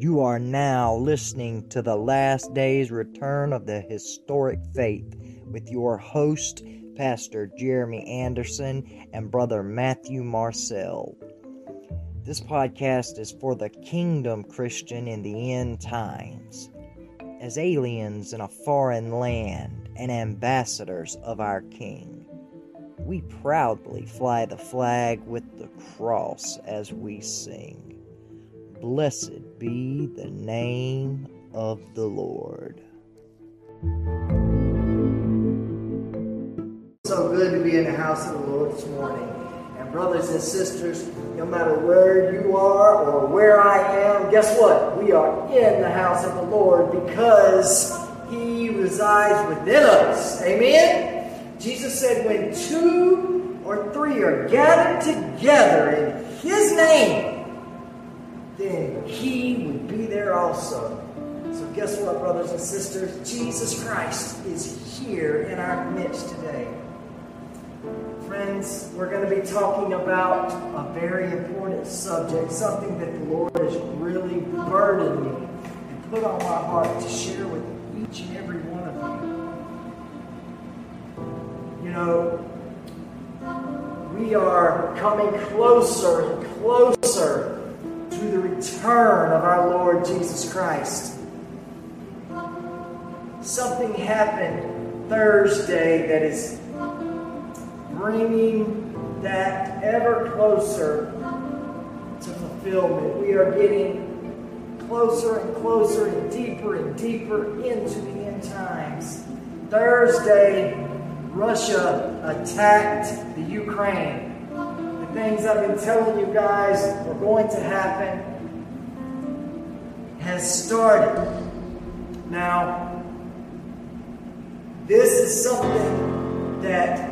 You are now listening to the last day's return of the historic faith with your host, Pastor Jeremy Anderson and Brother Matthew Marcel. This podcast is for the kingdom Christian in the end times. As aliens in a foreign land and ambassadors of our King, we proudly fly the flag with the cross as we sing. Blessed be the name of the Lord. So good to be in the house of the Lord this morning. And, brothers and sisters, no matter where you are or where I am, guess what? We are in the house of the Lord because He resides within us. Amen? Jesus said, when two or three are gathered together in His name, then he would be there also. So, guess what, brothers and sisters? Jesus Christ is here in our midst today. Friends, we're going to be talking about a very important subject, something that the Lord has really burdened me and put on my heart to share with each and every one of you. You know, we are coming closer and closer to the return of our Lord Jesus Christ. Something happened Thursday that is bringing that ever closer to fulfillment. We are getting closer and closer and deeper and deeper into the end times. Thursday, Russia attacked the Ukraine things I've been telling you guys are going to happen has started. Now, this is something that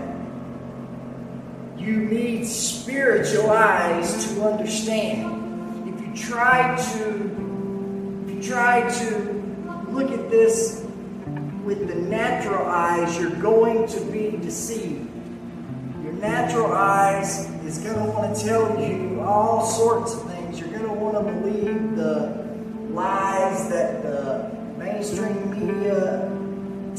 you need spiritual eyes to understand. If you try to, if you try to look at this with the natural eyes, you're going to be deceived natural eyes is going to want to tell you all sorts of things. You're going to want to believe the lies that the mainstream media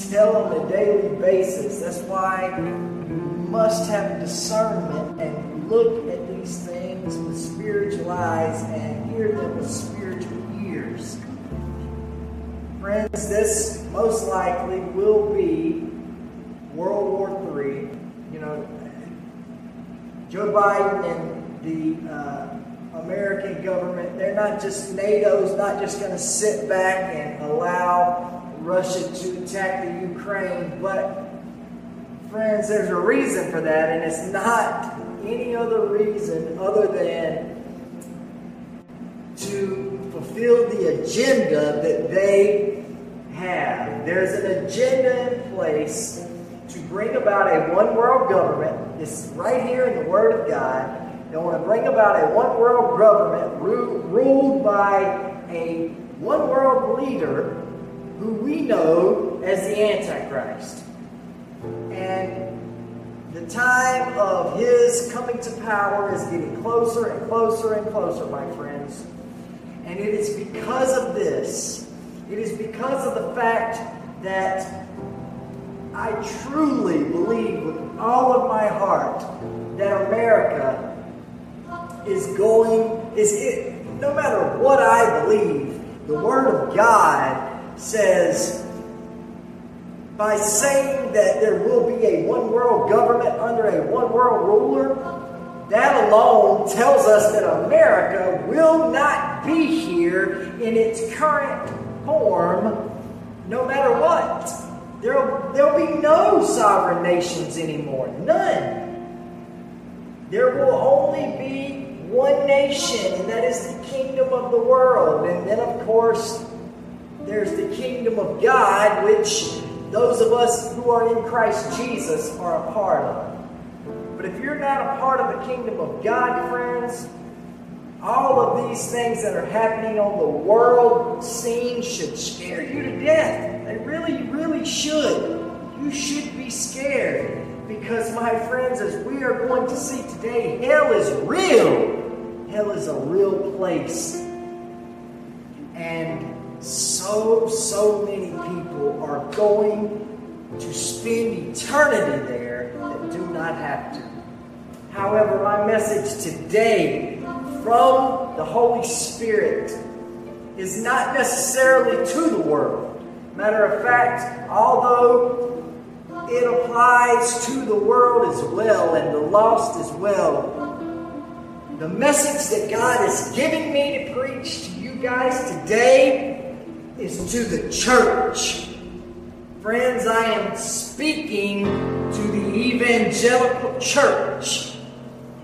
tell on a daily basis. That's why you must have discernment and look at these things with spiritual eyes and hear them with spiritual ears. Friends, this most likely will be World War III. You know, Joe Biden and the uh, American government, they're not just, NATO's not just going to sit back and allow Russia to attack the Ukraine, but friends, there's a reason for that, and it's not any other reason other than to fulfill the agenda that they have. There's an agenda in place to bring about a one world government. It's right here in the Word of God. They want to bring about a one world government ruled by a one world leader who we know as the Antichrist. And the time of his coming to power is getting closer and closer and closer, my friends. And it is because of this, it is because of the fact that I truly believe with all of my heart that America is going, is it, no matter what I believe, the Word of God says, by saying that there will be a one world government under a one world ruler, that alone tells us that America will not be here in its current form no matter what. There'll, there'll be no sovereign nations anymore. None. There will only be one nation, and that is the kingdom of the world. And then, of course, there's the kingdom of God, which those of us who are in Christ Jesus are a part of. But if you're not a part of the kingdom of God, friends, all of these things that are happening on the world scene should scare you to death. They really, really should. You should be scared. Because, my friends, as we are going to see today, hell is real. Hell is a real place. And so, so many people are going to spend eternity there that do not have to. However, my message today from the Holy Spirit is not necessarily to the world. Matter of fact, although it applies to the world as well and the lost as well, the message that God is giving me to preach to you guys today is to the church. Friends, I am speaking to the evangelical church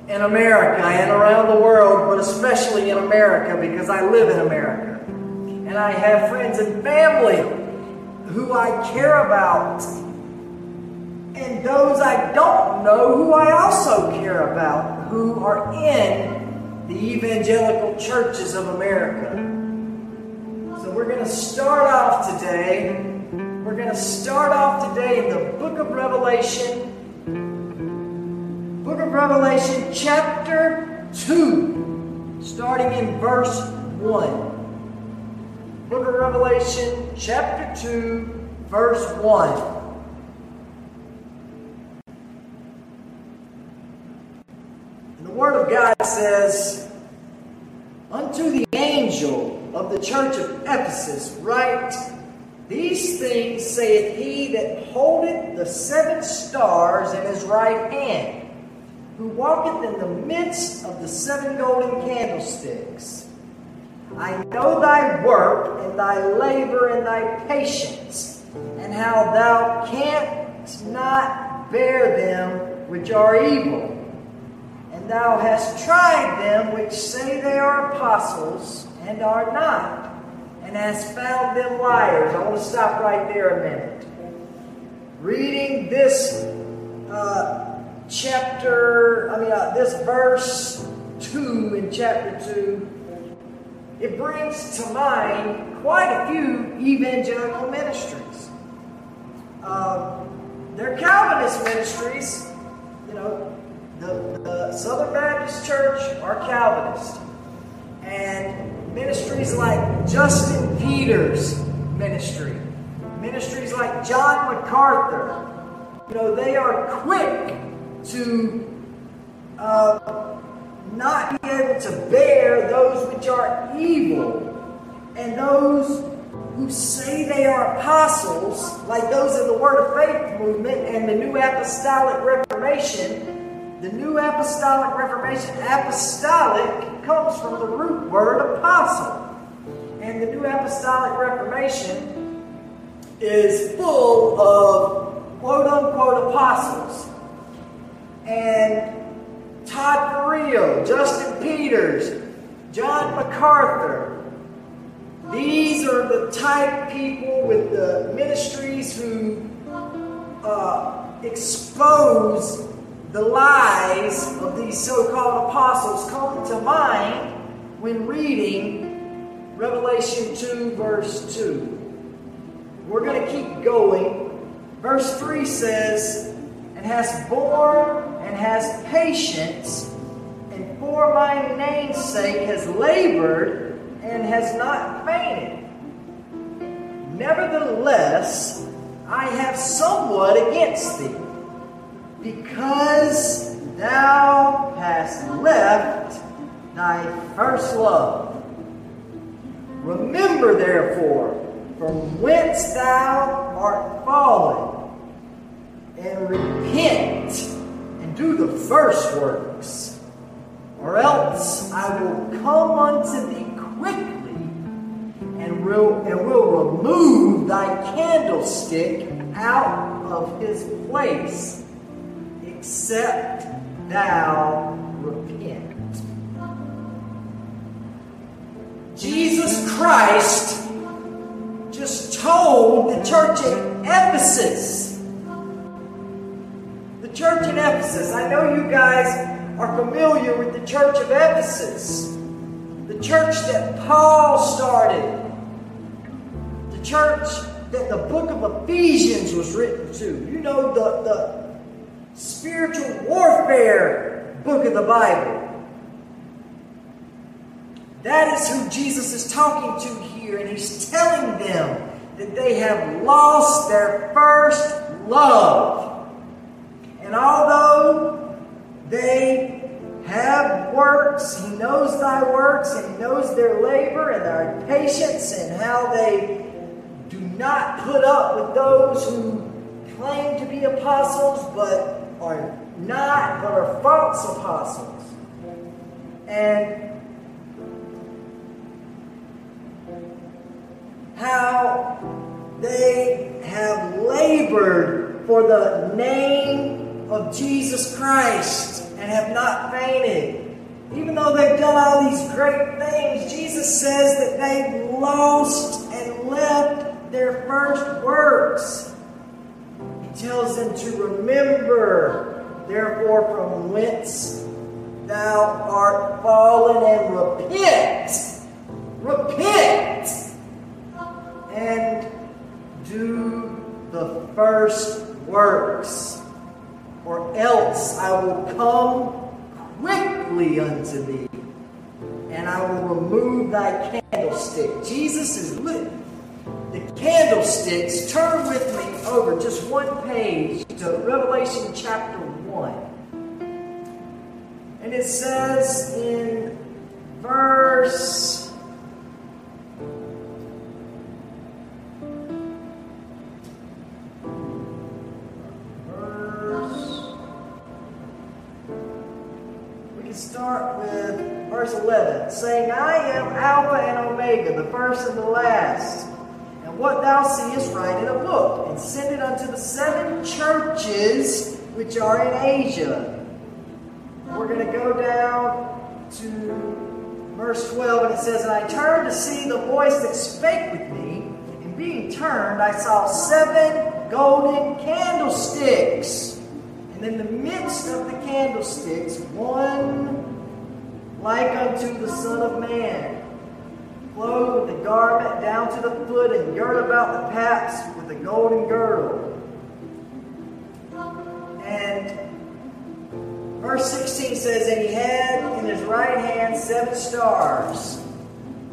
in America and around the world, but especially in America because I live in America. And I have friends and family who I care about, and those I don't know who I also care about, who are in the evangelical churches of America. So we're going to start off today. We're going to start off today in the book of Revelation Book of Revelation, chapter 2, starting in verse 1. Book of Revelation, chapter 2, verse 1. And the Word of God says, Unto the angel of the church of Ephesus, write, These things saith he that holdeth the seven stars in his right hand who walketh in the midst of the seven golden candlesticks. I know thy work and thy labor and thy patience, and how thou canst not bear them which are evil. And thou hast tried them which say they are apostles and are not, and hast found them liars. I want to stop right there a minute. Reading this uh, chapter, I mean, uh, this verse 2 in chapter 2, it brings to mind quite a few evangelical ministries. Um, they're Calvinist ministries. You know, the, the Southern Baptist Church are Calvinist. And ministries like Justin Peters' ministry, ministries like John MacArthur, you know, they are quick to uh, not be able to bear those which are evil and those who say they are apostles, like those in the Word of Faith movement and the New Apostolic Reformation. The New Apostolic Reformation, apostolic, comes from the root word apostle. And the New Apostolic Reformation is full of quote unquote apostles and Todd Carrillo, Justin Peters, John MacArthur. These are the type people with the ministries who uh, expose the lies of these so called apostles come to mind when reading Revelation 2, verse 2. We're going to keep going. Verse 3 says, And has borne and has patience, and for my name's sake has labored and has not fainted. Nevertheless, I have somewhat against thee, because thou hast left thy first love. Remember, therefore, from whence thou art fallen, and repent do the first works, or else I will come unto thee quickly and will, and will remove thy candlestick out of his place, except thou repent. Jesus Christ just told the church at Ephesus church in Ephesus. I know you guys are familiar with the church of Ephesus, the church that Paul started, the church that the book of Ephesians was written to. You know, the, the spiritual warfare book of the Bible. That is who Jesus is talking to here, and he's telling them that they have lost their first love. And although they have works, he knows thy works, and he knows their labor and their patience and how they do not put up with those who claim to be apostles but are not, but are false apostles. And how they have labored for the name of Jesus Christ and have not fainted. Even though they've done all these great things, Jesus says that they've lost and left their first works. He tells them to remember, therefore, from whence thou art fallen and repent. Repent and do the first works, or else I will come quickly unto thee, and I will remove thy candlestick. Jesus is lit. The candlesticks, turn with me over just one page to Revelation chapter 1. And it says in verse saying, I am Alpha and Omega, the first and the last. And what thou seest, write in a book, and send it unto the seven churches which are in Asia. We're going to go down to verse 12, and it says, And I turned to see the voice that spake with me, and being turned, I saw seven golden candlesticks. And in the midst of the candlesticks, one like unto the Son of Man, clothed with a garment down to the foot, and girt about the paps with a golden girdle. And verse 16 says, And he had in his right hand seven stars.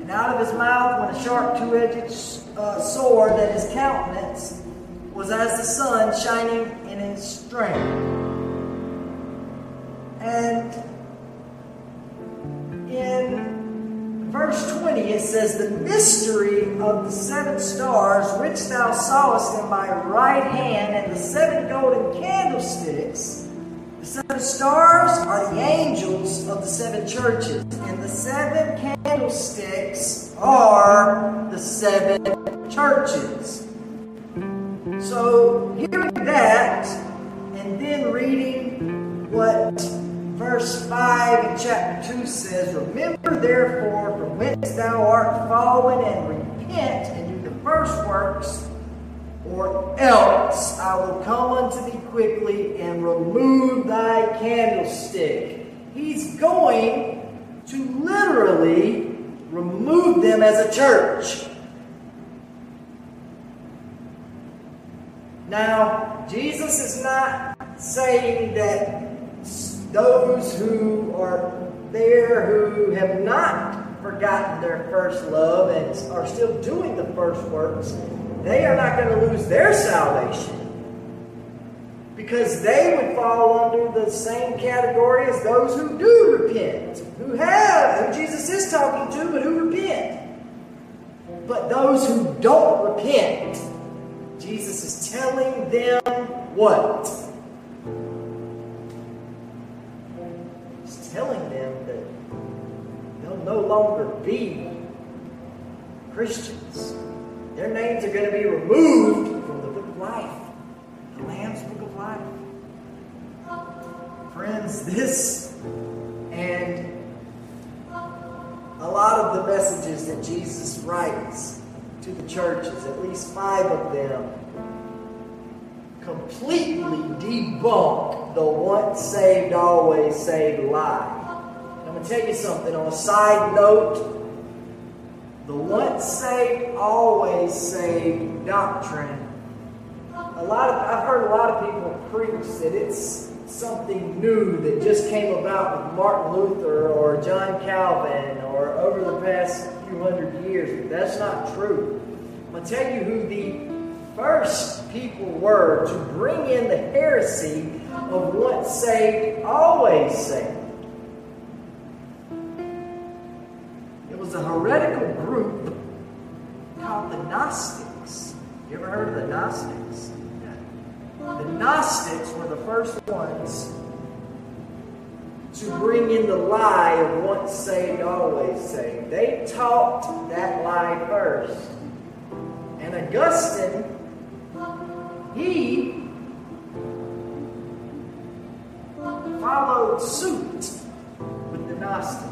And out of his mouth went a sharp two edged uh, sword, that his countenance was as the sun shining in his strength. And in verse 20 it says, The mystery of the seven stars which thou sawest in my right hand, and the seven golden candlesticks. The seven stars are the angels of the seven churches, and the seven candlesticks are the seven churches. So, hearing that, and then reading what verse 5 in chapter 2 says, Remember therefore from whence thou art fallen, and repent and do the first works, or else I will come unto thee quickly and remove thy candlestick. He's going to literally remove them as a church. Now, Jesus is not saying that those who are there who have not forgotten their first love and are still doing the first works, they are not going to lose their salvation. Because they would fall under the same category as those who do repent, who have, who Jesus is talking to, but who repent. But those who don't repent, Jesus is telling them what? Longer be Christians. Their names are going to be removed from the book of life, the Lamb's book of life. Friends, this and a lot of the messages that Jesus writes to the churches, at least five of them, completely debunk the once saved, always saved lie. Tell you something on a side note. The once saved, always saved doctrine. A lot of I've heard a lot of people preach that it's something new that just came about with Martin Luther or John Calvin or over the past few hundred years. But That's not true. I'm going to tell you who the first people were to bring in the heresy of once saved, always saved. A heretical group called the Gnostics. You ever heard of the Gnostics? The Gnostics were the first ones to bring in the lie of once saved, always saved. They taught that lie first. And Augustine, he followed suit with the Gnostics.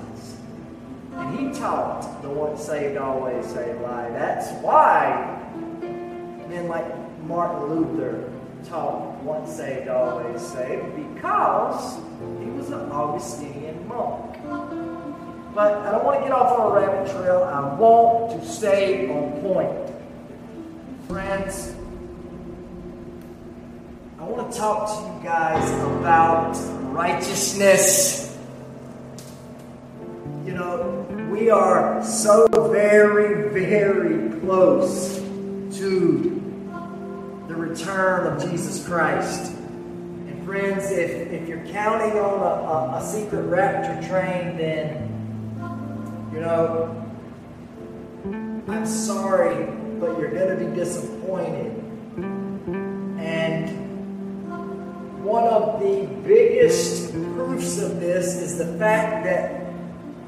Taught the once saved, always saved lie. That's why men like Martin Luther taught once saved, always saved, because he was an Augustinian monk. But I don't want to get off on a rabbit trail. I want to stay on point. Friends, I want to talk to you guys about righteousness. Know, we are so very, very close to the return of Jesus Christ. And friends, if, if you're counting on a, a, a secret rapture train, then, you know, I'm sorry, but you're going to be disappointed. And one of the biggest proofs of this is the fact that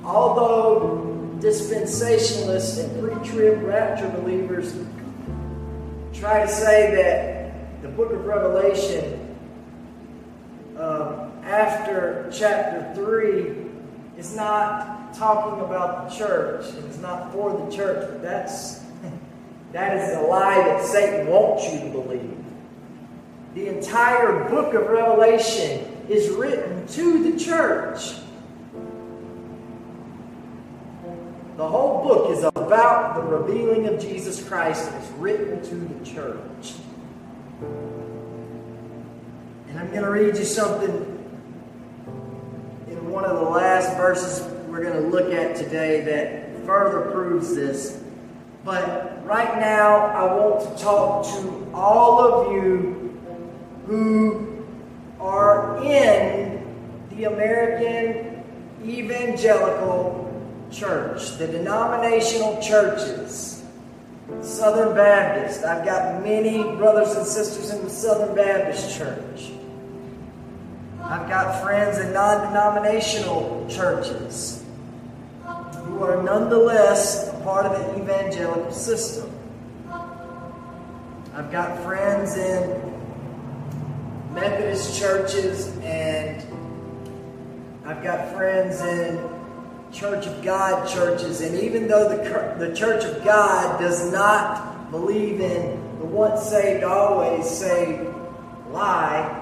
although dispensationalists and pre trib rapture believers try to say that the book of Revelation, um, after chapter 3, is not talking about the church and it's not for the church, but that's, that is a lie that Satan wants you to believe. The entire book of Revelation is written to the church. The whole book is about the revealing of Jesus Christ it's written to the church. And I'm going to read you something in one of the last verses we're going to look at today that further proves this. But right now, I want to talk to all of you who are in the American evangelical church, the denominational churches, Southern Baptist. I've got many brothers and sisters in the Southern Baptist church. I've got friends in non denominational churches who are nonetheless a part of the evangelical system. I've got friends in Methodist churches and I've got friends in Church of God churches, and even though the, the Church of God does not believe in the once saved, always saved lie,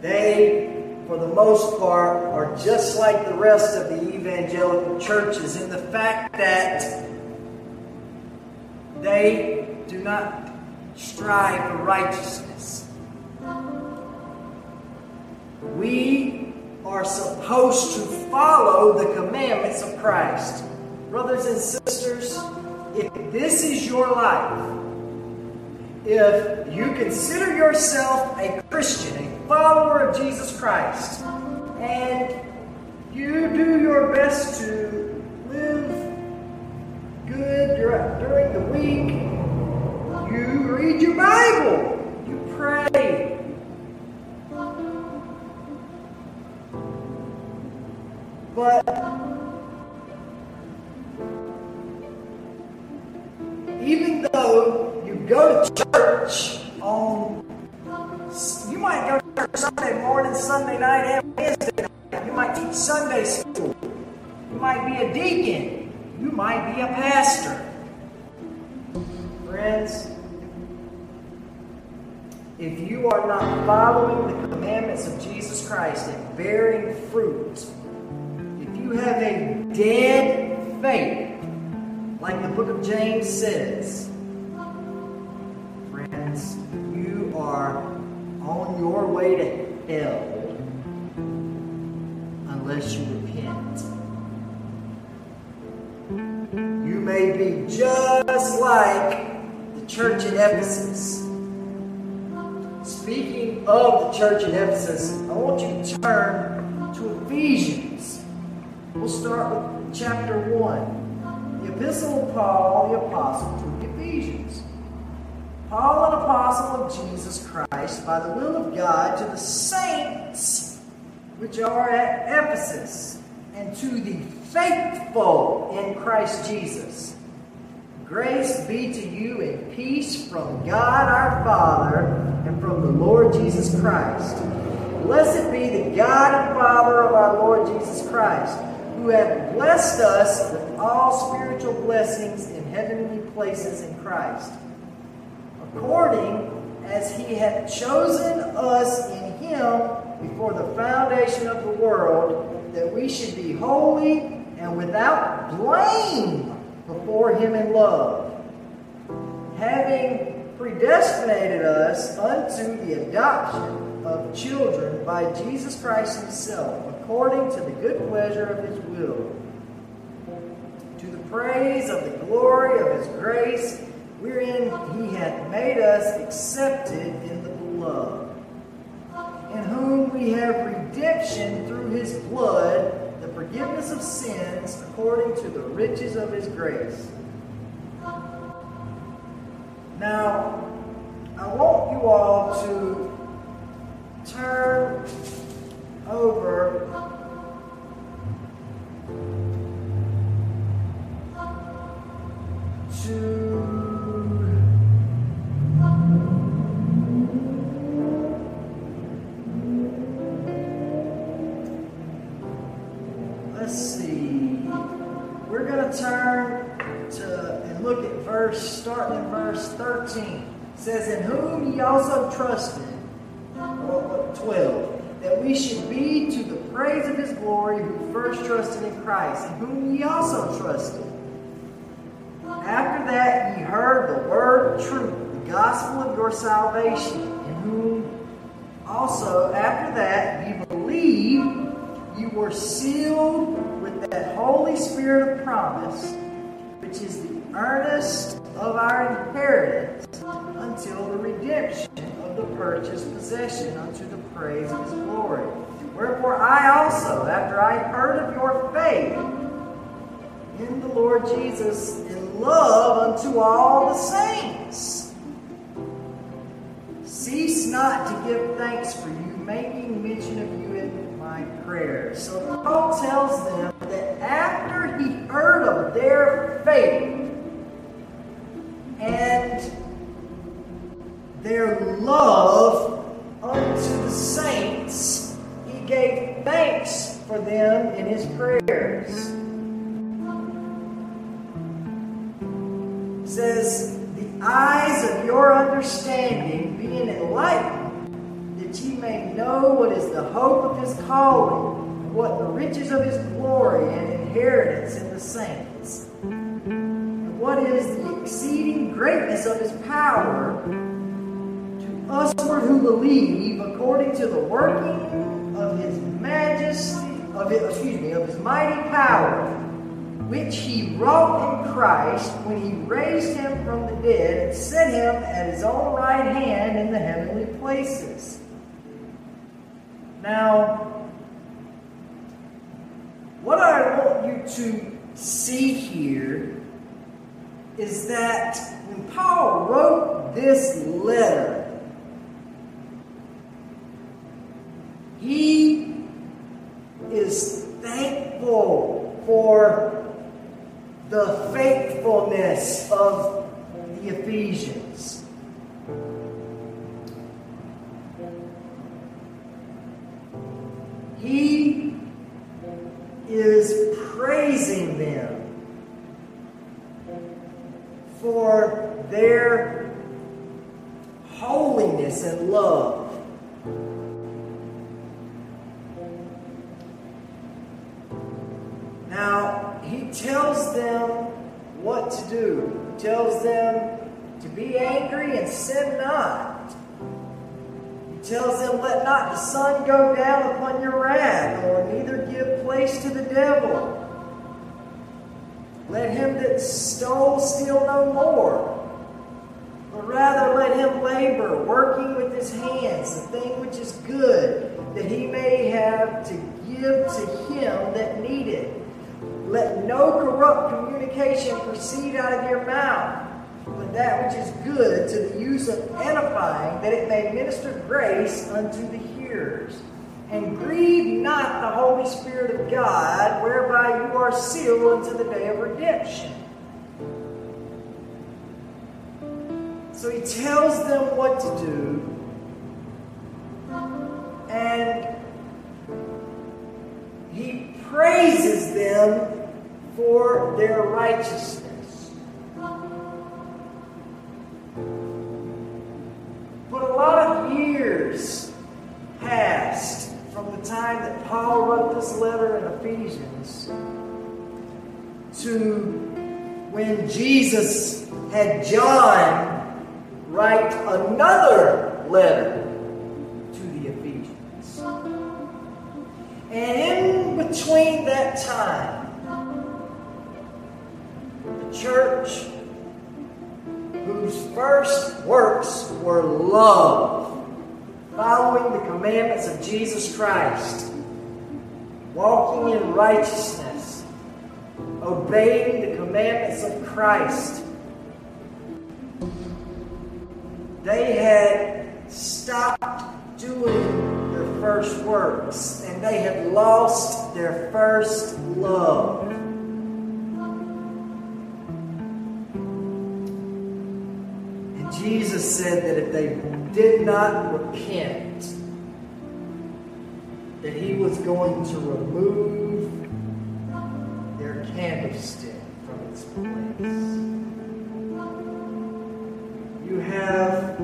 they, for the most part, are just like the rest of the evangelical churches in the fact that they do not strive for righteousness. We are supposed to follow the commandments of Christ. Brothers and sisters, if this is your life, if you consider yourself a Christian, a follower of Jesus Christ, and you do your best to live good during the week, you read your Bible, you pray, But even though you go to church on, you might go to church Sunday morning, Sunday night, and Wednesday night. You might teach Sunday school. You might be a deacon. You might be a pastor. Friends, if you are not following the commandments of Jesus Christ and bearing fruit, you have a dead faith, like the book of James says, friends, you are on your way to hell unless you repent. You may be just like the church at Ephesus. Speaking of the church at Ephesus, I want you to turn to Ephesians. We'll start with chapter 1. The Epistle of Paul, the Apostle, to the Ephesians. Paul, an apostle of Jesus Christ, by the will of God, to the saints which are at Ephesus, and to the faithful in Christ Jesus. Grace be to you and peace from God our Father and from the Lord Jesus Christ. Blessed be the God and Father of our Lord Jesus Christ, who hath blessed us with all spiritual blessings in heavenly places in Christ according as he had chosen us in him before the foundation of the world, that we should be holy and without blame before him in love, having predestinated us unto the adoption of children by Jesus Christ himself, according to the good pleasure of his will, to the praise of the glory of his grace wherein he hath made us accepted in the beloved, in whom we have redemption through his blood, the forgiveness of sins according to the riches of his grace. Now, I want you all to turn over to let's see. We're going to turn to and look at verse, starting in verse 13. It says, In whom ye also trusted, 12, that we should be to the praise of his glory who first trusted in Christ, in whom ye also trusted. After that ye heard the word of truth, the gospel of your salvation, in whom also after that ye believed you were sealed with that Holy Spirit of promise, which is the earnest of our inheritance until the redemption of the purchased possession unto the praise his glory. Wherefore I also, after I heard of your faith in the Lord Jesus, in love unto all the saints, cease not to give thanks for you, making mention of you in my prayers. So Paul tells them that after he heard of their faith and their love unto the saints, he gave thanks for them in his prayers. He says, The eyes of your understanding being enlightened, that ye may know what is the hope of his calling, what the riches of his glory and inheritance in the saints, and what is the exceeding greatness of his power usward who believe, according to the working of his majesty, of his, excuse me, of his mighty power, which he wrought in Christ when he raised him from the dead and set him at his own right hand in the heavenly places. Now, what I want you to see here is that when Paul wrote this letter, he is thankful for the faithfulness of the Ephesians. He is praising them for their holiness and love. Now, he tells them what to do. He tells them to be angry and sin not. He tells them, let not the sun go down upon your wrath, or neither give place to the devil. Let him that stole steal no more, but rather let him labor, working with his hands the thing which is good, that he may have to give to him that needeth. Let no corrupt communication proceed out of your mouth, but that which is good to the use of edifying, that it may minister grace unto the hearers. And grieve not the Holy Spirit of God, whereby you are sealed unto the day of redemption. So he tells them what to do, and he praises them for their righteousness. But a lot of years passed from the time that Paul wrote this letter in Ephesians to when Jesus had John write another letter to the Ephesians. And in between that time, church whose first works were love following the commandments of Jesus Christ, walking in righteousness, obeying the commandments of Christ. They had stopped doing their first works and they had lost their first love. Jesus said that if they did not repent, that he was going to remove their candlestick from its place. You have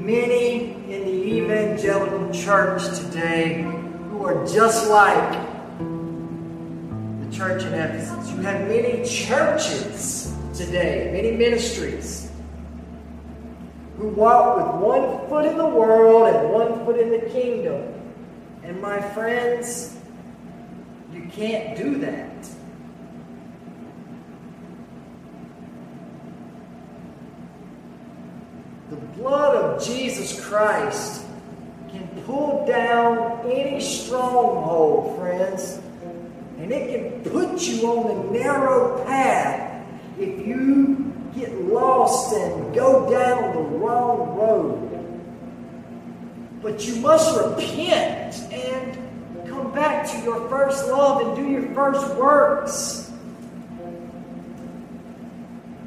many in the evangelical church today who are just like the church in Ephesus. You have many churches today, many ministries who walk with one foot in the world and one foot in the kingdom. And my friends, you can't do that. The blood of Jesus Christ can pull down any stronghold, friends, and it can put you on the narrow path if you get lost and go down the wrong road. But you must repent and come back to your first love and do your first works.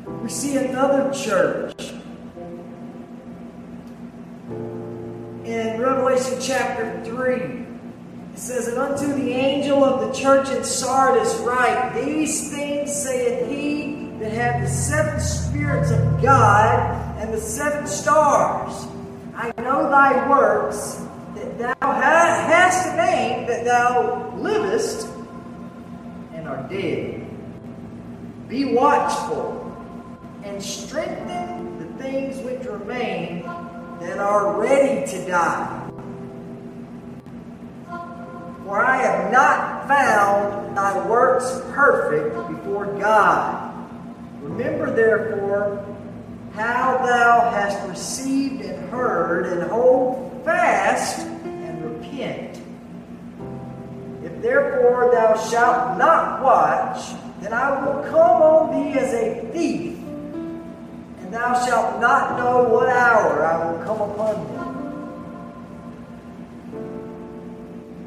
We see another church in Revelation chapter 3. It says, And unto the angel of the church in Sardis write, These things saith he that have the seven spirits of God and the seven stars. I know thy works, that thou hast a name, that thou livest and are dead. Be watchful and strengthen the things which remain that are ready to die. For I have not found thy works perfect before God. Remember, therefore, how thou hast received and heard, and hold fast and repent. If therefore thou shalt not watch, then I will come on thee as a thief, and thou shalt not know what hour I will come upon thee.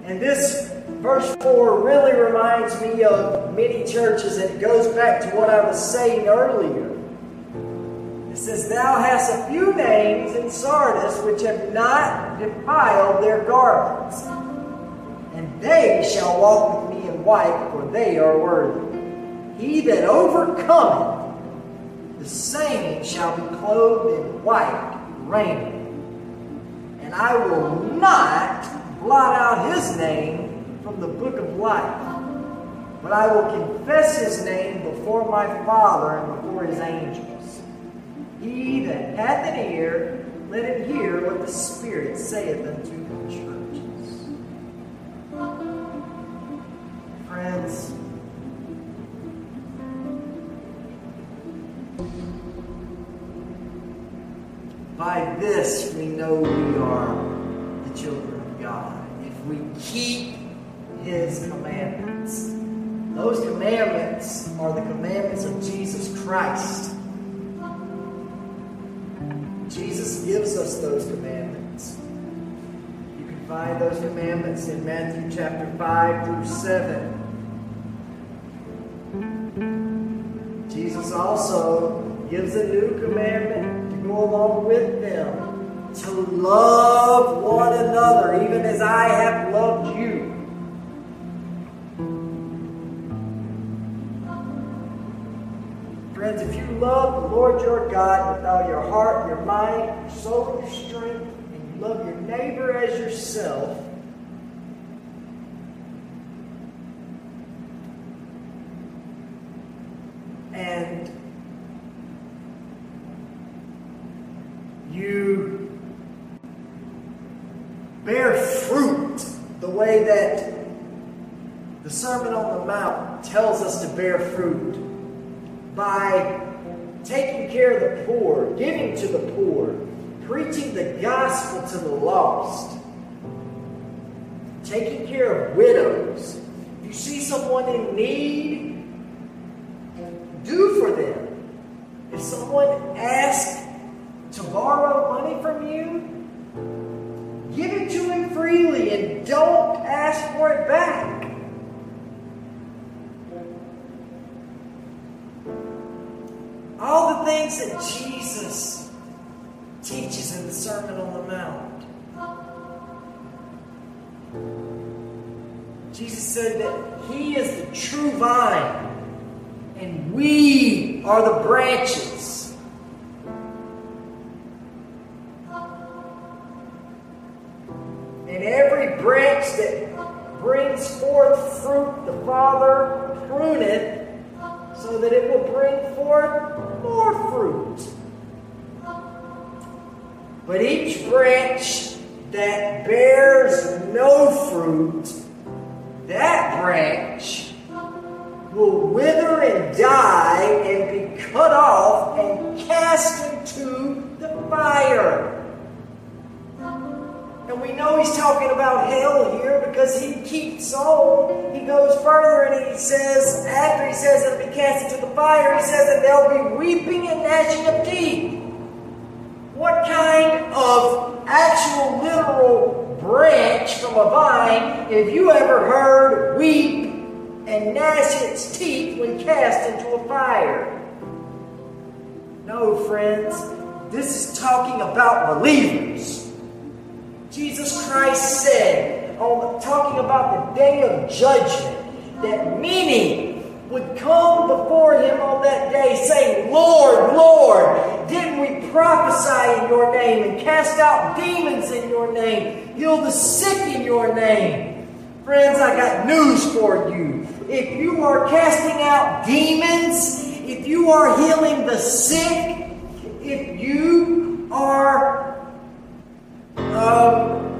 And this verse 4 really reminds me of many churches, and it goes back to what I was saying earlier. It says, Thou hast a few names in Sardis which have not defiled their garments, and they shall walk with me in white, for they are worthy. He that overcometh, the same shall be clothed in white raiment. And I will not blot out his name from the book of life. But I will confess his name before my Father and before his angels. He that hath an ear, let him hear what the Spirit saith unto the churches. Friends, by this we know we are the children of God. If we keep his commandments. Those commandments are the commandments of Jesus Christ. Jesus gives us those commandments. You can find those commandments in Matthew chapter 5 through 7. Jesus also gives a new commandment to go along with them to love one another, even as I have loved you. Friends, if you love the Lord your God with all your heart, your mind, your soul, your strength, and you love your neighbor as yourself, and you bear fruit the way that the Sermon on the Mount tells us to bear fruit by taking care of the poor, giving to the poor, preaching the gospel to the lost, taking care of widows. If you see someone in need, do for them. If someone asks to borrow money from you, give it to him freely and don't ask for it back. That Jesus teaches in the Sermon on the Mount. Jesus said that He is the true vine and we are the branches. About the day of judgment, that many would come before him on that day saying, Lord, Lord, didn't we prophesy in your name and cast out demons in your name, heal the sick in your name? Friends, I got news for you. If you are casting out demons, if you are healing the sick, if you are um,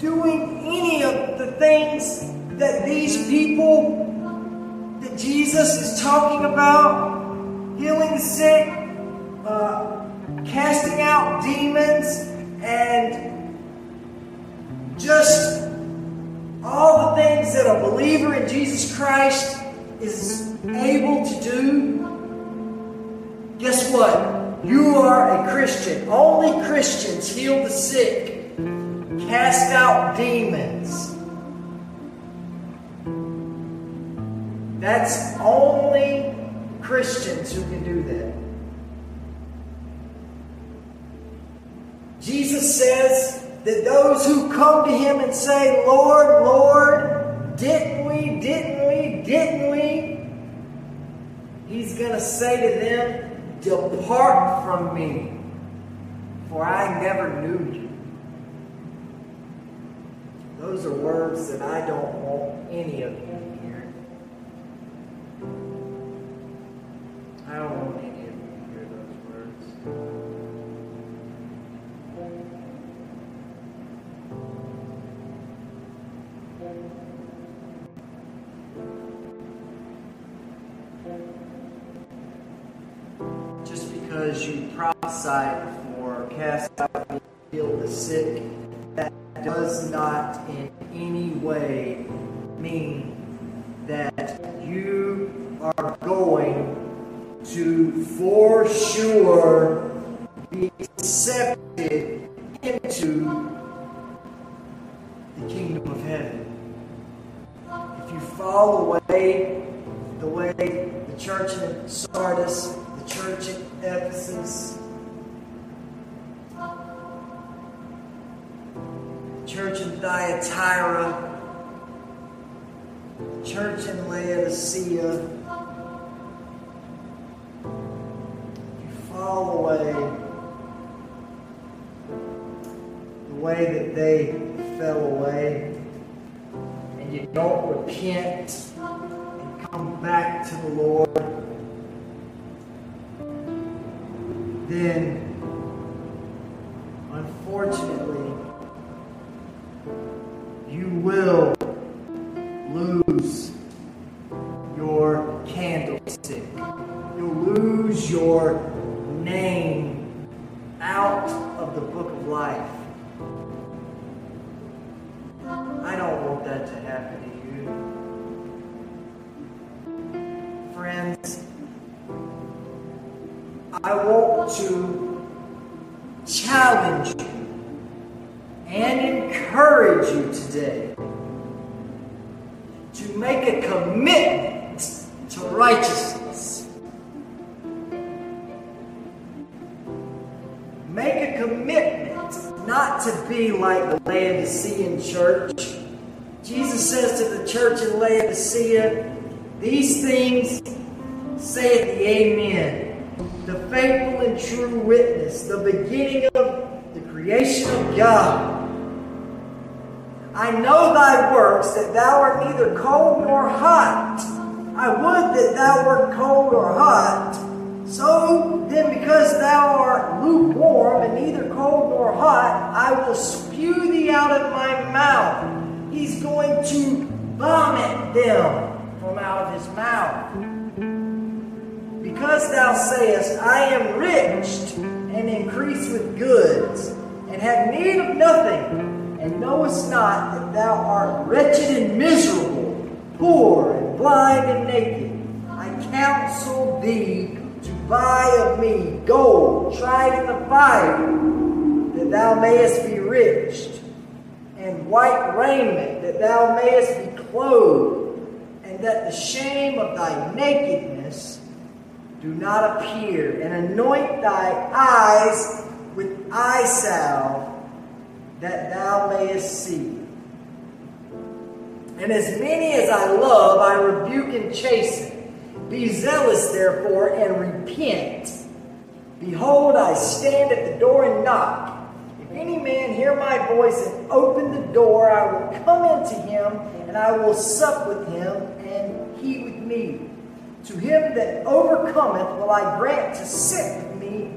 doing any of the things that these people that Jesus is talking about, healing the sick, uh, casting out demons, and just all the things that a believer in Jesus Christ is able to do, guess what? You are a Christian. Only Christians heal the sick, cast out demons. That's only Christians who can do that. Jesus says that those who come to him and say, Lord, Lord, didn't we, didn't we, didn't we? He's going to say to them, Depart from me, for I never knew you. Those are words that I don't want any of you to hear. I don't want any of you to hear those words. Just because you prophesied before, cast out, heal the sick. Does not in any way mean that you are going to for sure be accepted into the kingdom of heaven. If you fall away the way the church in Sardis, the church in Ephesus, Thyatira, church in Laodicea, you fall away the way that they fell away, and you don't repent and come back to the Lord, then make a commitment to righteousness. Make a commitment not to be like the Laodicean church. Jesus says to the church in Laodicea, These things saith the Amen, the faithful and true witness, the beginning of the creation of God. I know thy works, that thou art neither cold nor hot. I would that thou wert cold or hot. So then, because thou art lukewarm and neither cold nor hot, I will spew thee out of my mouth. He's going to vomit them from out of his mouth. Because thou sayest, I am rich and increase with goods, and have need of nothing, and knowest not that thou art wretched and miserable, poor and blind and naked, I counsel thee to buy of me gold tried in the fire, that thou mayest be rich, and white raiment, that thou mayest be clothed, and that the shame of thy nakedness do not appear, and anoint thy eyes with eye salve, that thou mayest see. And as many as I love, I rebuke and chasten. Be zealous, therefore, and repent. Behold, I stand at the door and knock. If any man hear my voice and open the door, I will come into him, and I will sup with him, and he with me. To him that overcometh will I grant to sit with me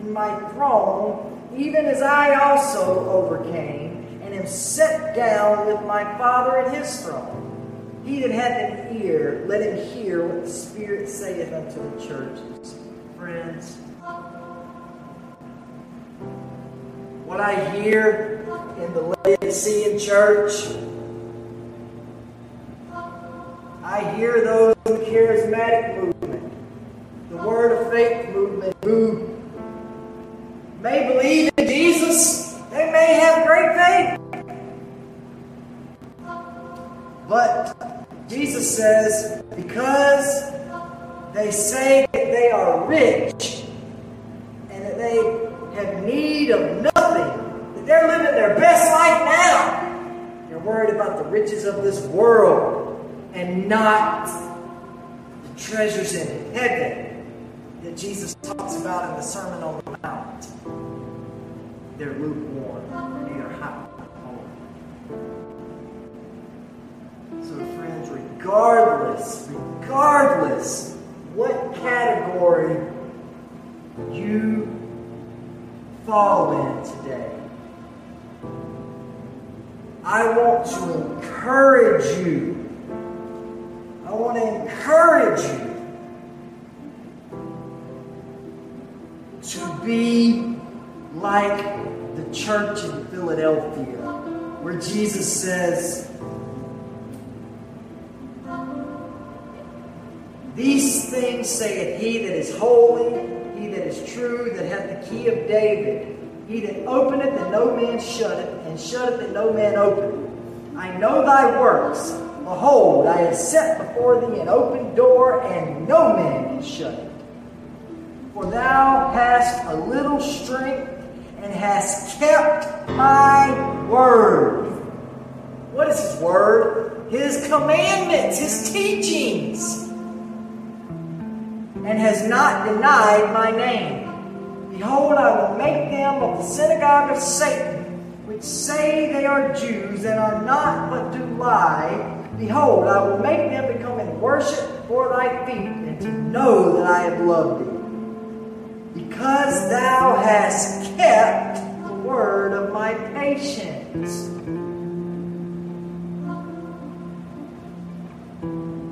in my throne, even as I also overcame, and am set down with my Father at his throne. He that hath an ear, let him hear what the Spirit saith unto the churches. Friends, what I hear in the Laodicean church I hear those in the charismatic movement, the word of faith movement, may believe in Jesus, they may have great faith. But Jesus says, because they say that they are rich and that they have need of nothing, that they're living their best life now, they're worried about the riches of this world and not the treasures in heaven that Jesus talks about in the Sermon on the Mount. They're lukewarm, neither hot nor. So, friends, regardless, regardless what category you fall in today, I want to encourage you I want to encourage you to be like the church in Philadelphia, where Jesus says, These things saith he that is holy, he that is true, that hath the key of David. He that openeth and no man shutteth, and shutteth and no man openeth. I know thy works. Behold, I have set before thee an open door, and no man can shut it. For thou hast a little strength, and has kept my word. What is his word? His commandments, his teachings. And has not denied my name. Behold, I will make them of the synagogue of Satan, which say they are Jews and are not, but do lie. Behold, I will make them become in worship before thy feet, and to know that I have loved thee. Because thou hast kept the word of my patience.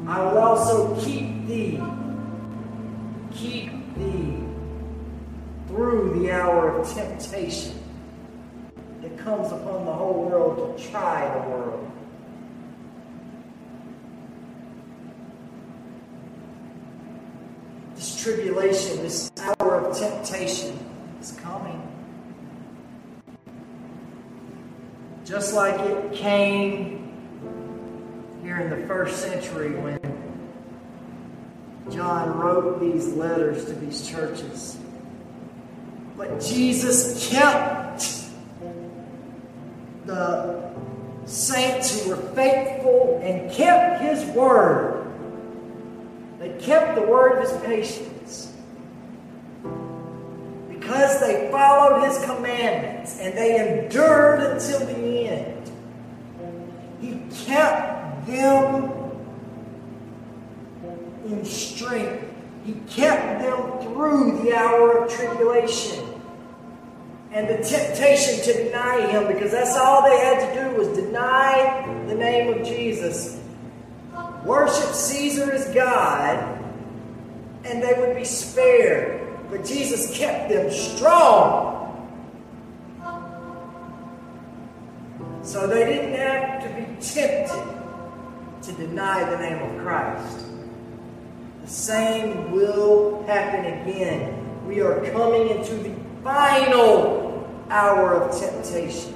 I will also keep thee, keep thee through the hour of temptation that comes upon the whole world to try the world. This tribulation, this hour of temptation is coming. Just like it came here in the first century when John wrote these letters to these churches. But Jesus kept the saints who were faithful and kept his word. Kept the word of his patience. Because they followed his commandments and they endured until the end. He kept them in strength. He kept them through the hour of tribulation and the temptation to deny him because that's all they had to do was deny the name of Jesus. Worship Caesar as God, and they would be spared. But Jesus kept them strong. So they didn't have to be tempted to deny the name of Christ. The same will happen again. We are coming into the final hour of temptation.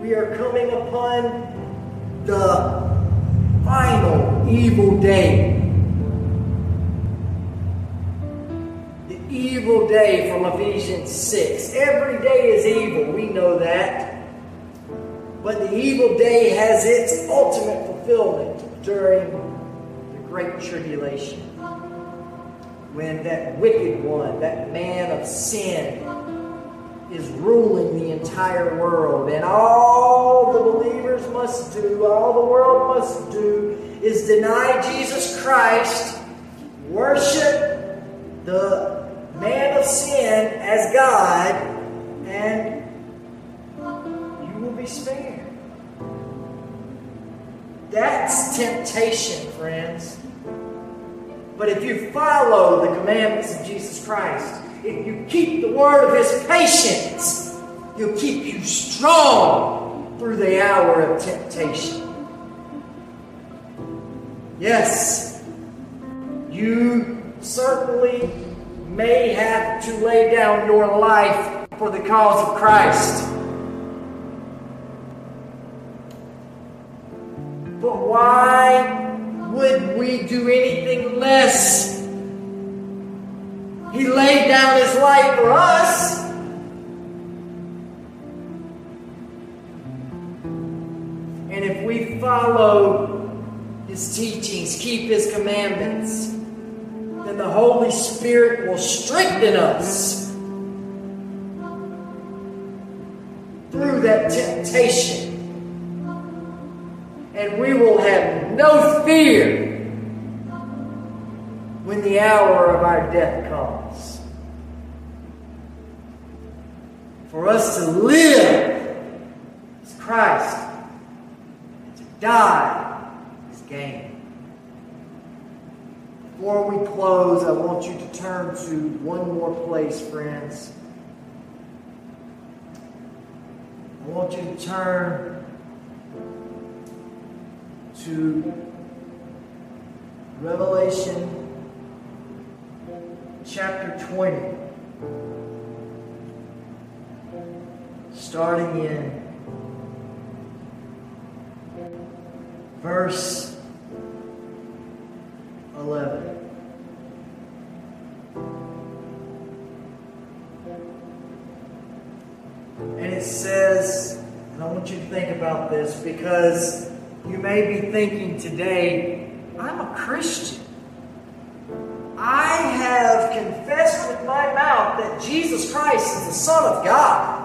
We are coming upon the final evil day. The evil day from Ephesians 6. Every day is evil, we know that. But the evil day has its ultimate fulfillment during the Great Tribulation when that wicked one, that man of sin, is ruling the entire world. And all the believers must do, all the world must do, is deny Jesus Christ, worship the man of sin as God, and you will be spared. That's temptation, friends. But if you follow the commandments of Jesus Christ, if you keep the word of his patience, he'll keep you strong through the hour of temptation. Yes, you certainly may have to lay down your life for the cause of Christ. But why would we do anything less? He laid down his life for us. And if we follow his teachings, keep his commandments, then the Holy Spirit will strengthen us through that temptation and we will have no fear when the hour of our death comes. For us to live is Christ, and to die is gain. Before we close, I want you to turn to one more place, friends. I want you to turn to Revelation chapter 20, starting in verse 11. And it says, and I want you to think about this because you may be thinking today, I'm a Christian. That Jesus Christ is the Son of God.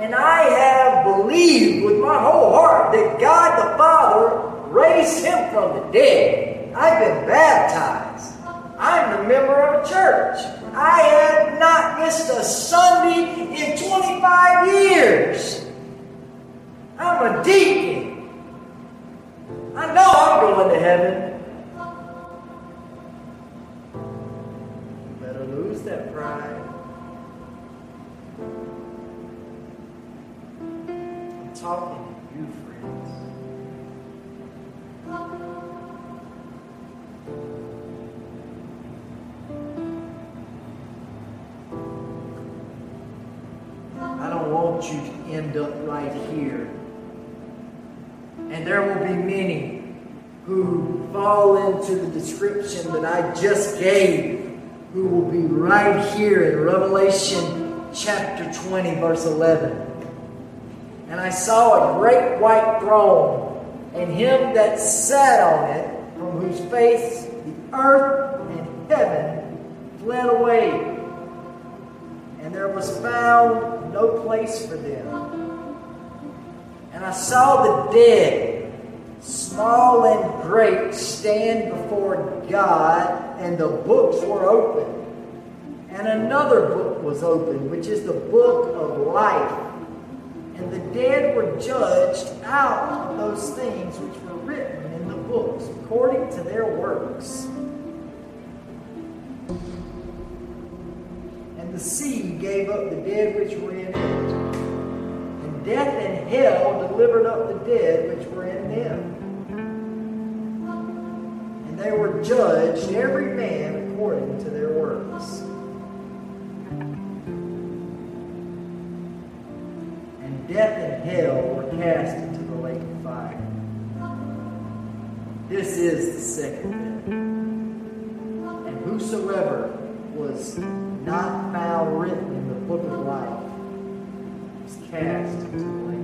And I have believed with my whole heart that God the Father raised him from the dead. I've been baptized. I'm a member of a church. I have not missed a Sunday in 25 years. I'm a deacon. I know I'm going to heaven. Description that I just gave, who will be right here in Revelation chapter 20, verse 11. And I saw a great white throne, and him that sat on it, from whose face the earth and heaven fled away. And there was found no place for them. And I saw the dead, small and great, stand before God, and the books were opened. And another book was opened, which is the book of life. And the dead were judged out of those things which were written in the books, according to their works. And the sea gave up the dead which were in it. And death and hell delivered up the dead which were in them. They were judged, every man according to their works. And death and hell were cast into the lake of fire. This is the second death. And whosoever was not found written in the book of life was cast into the lake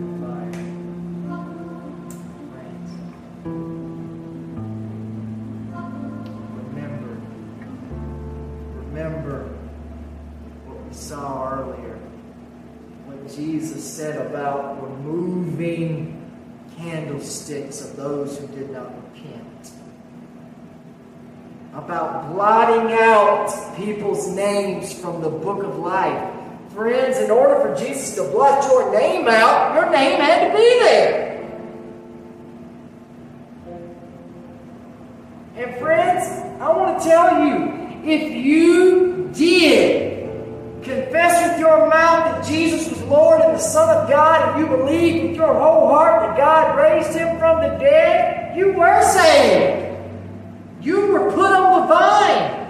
said about removing candlesticks of those who did not repent about blotting out people's names from the book of life. Friends, in order for Jesus to blot your name out, your name had to be there. And friends, I want to tell you, if you did confess with your mouth that Jesus was Lord and the Son of God, and you believe with your whole heart that God raised him from the dead, you were saved. You were put on the vine.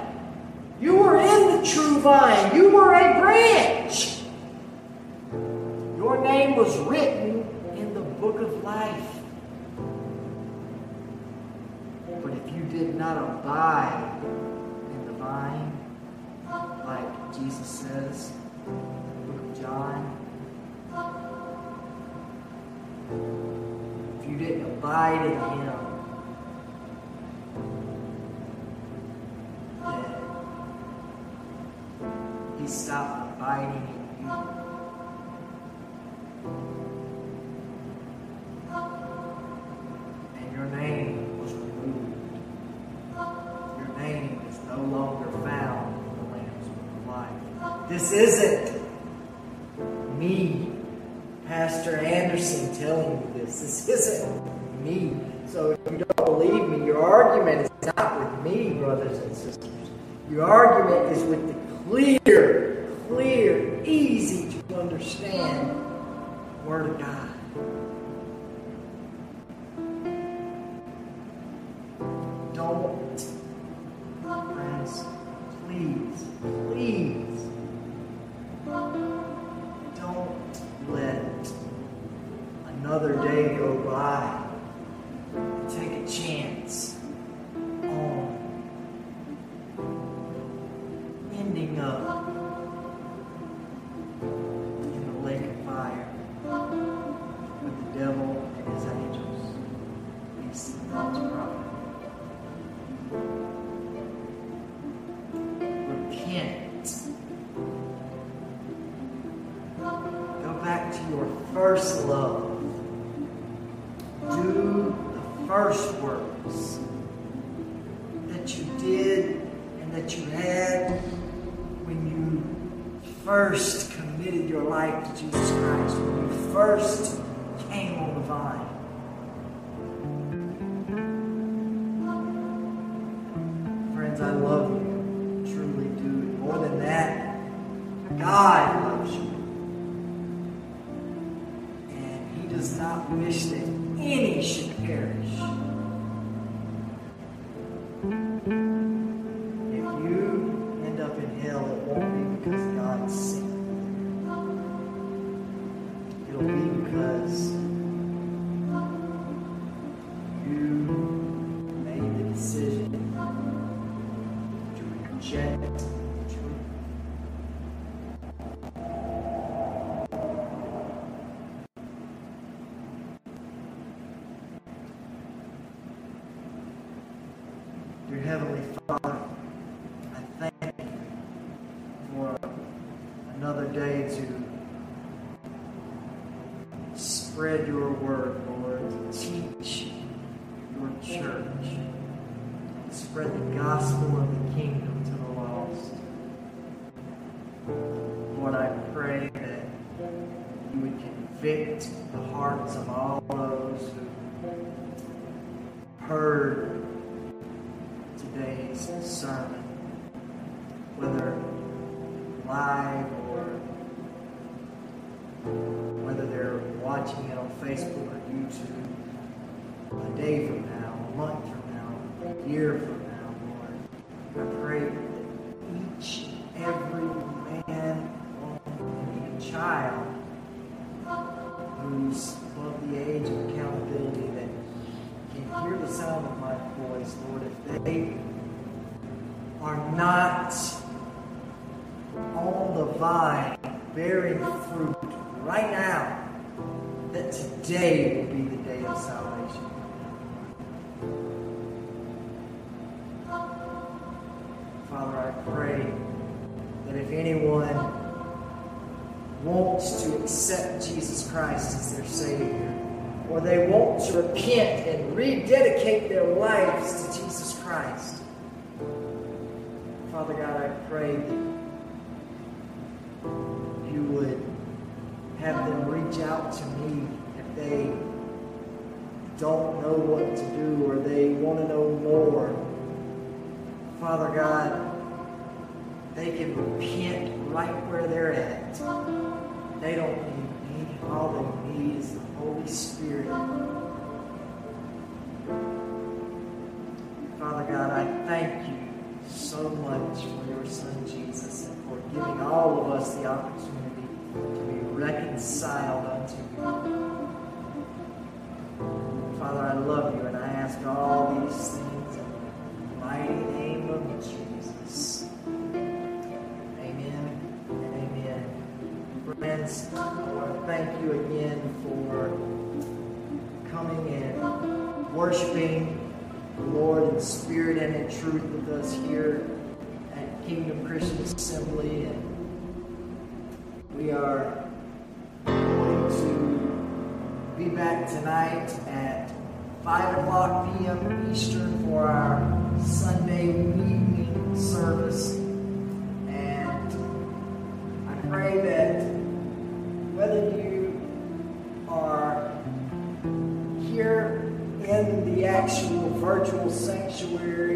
You were in the true vine. You were a branch. Your name was written in the book of life. But if you did not abide in the vine, like Jesus says in the book of John, if you didn't abide in Him, then He stopped abiding in you. And your name was removed. Your name is no longer found in the Lamb's Book of Life. This isn't me, Pastor Anderson, telling you this. This isn't me. So if you don't believe me, your argument is not with me, brothers and sisters. Your argument is with the clear, clear, easy to understand Word of God. Don't, friends, please, please, don't let another day go by. Take a chance on ending up the hearts of all those who heard today's sermon, whether live or whether they're watching it on Facebook or YouTube a day from now, a month from now, a year from now, vine bearing fruit right now, that today will be the day of salvation. Father, I pray that if anyone wants to accept Jesus Christ as their Savior, or they want to repent and rededicate their lives to Jesus Christ, Father God, I pray that you would have them reach out to me if they don't know what to do or they want to know more. Father God, they can repent right where they're at. They don't need me. All they need is the Holy Spirit. Father God, I thank you so much for your Son Jesus and for giving all of us the opportunity to be reconciled unto you. Father, I love you and I ask all these things in the mighty name of Jesus. Amen and amen. Friends, I want to thank you again for coming and worshiping truth with us here at Kingdom Christian Assembly. And we are going to be back tonight at 5 o'clock p.m. Eastern for our Sunday evening service. And I pray that whether you are here in the the actual virtual sanctuary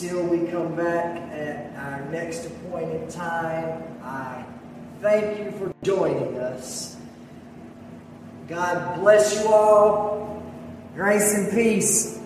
until we come back at our next appointed time, I thank you for joining us. God bless you all. Grace and peace.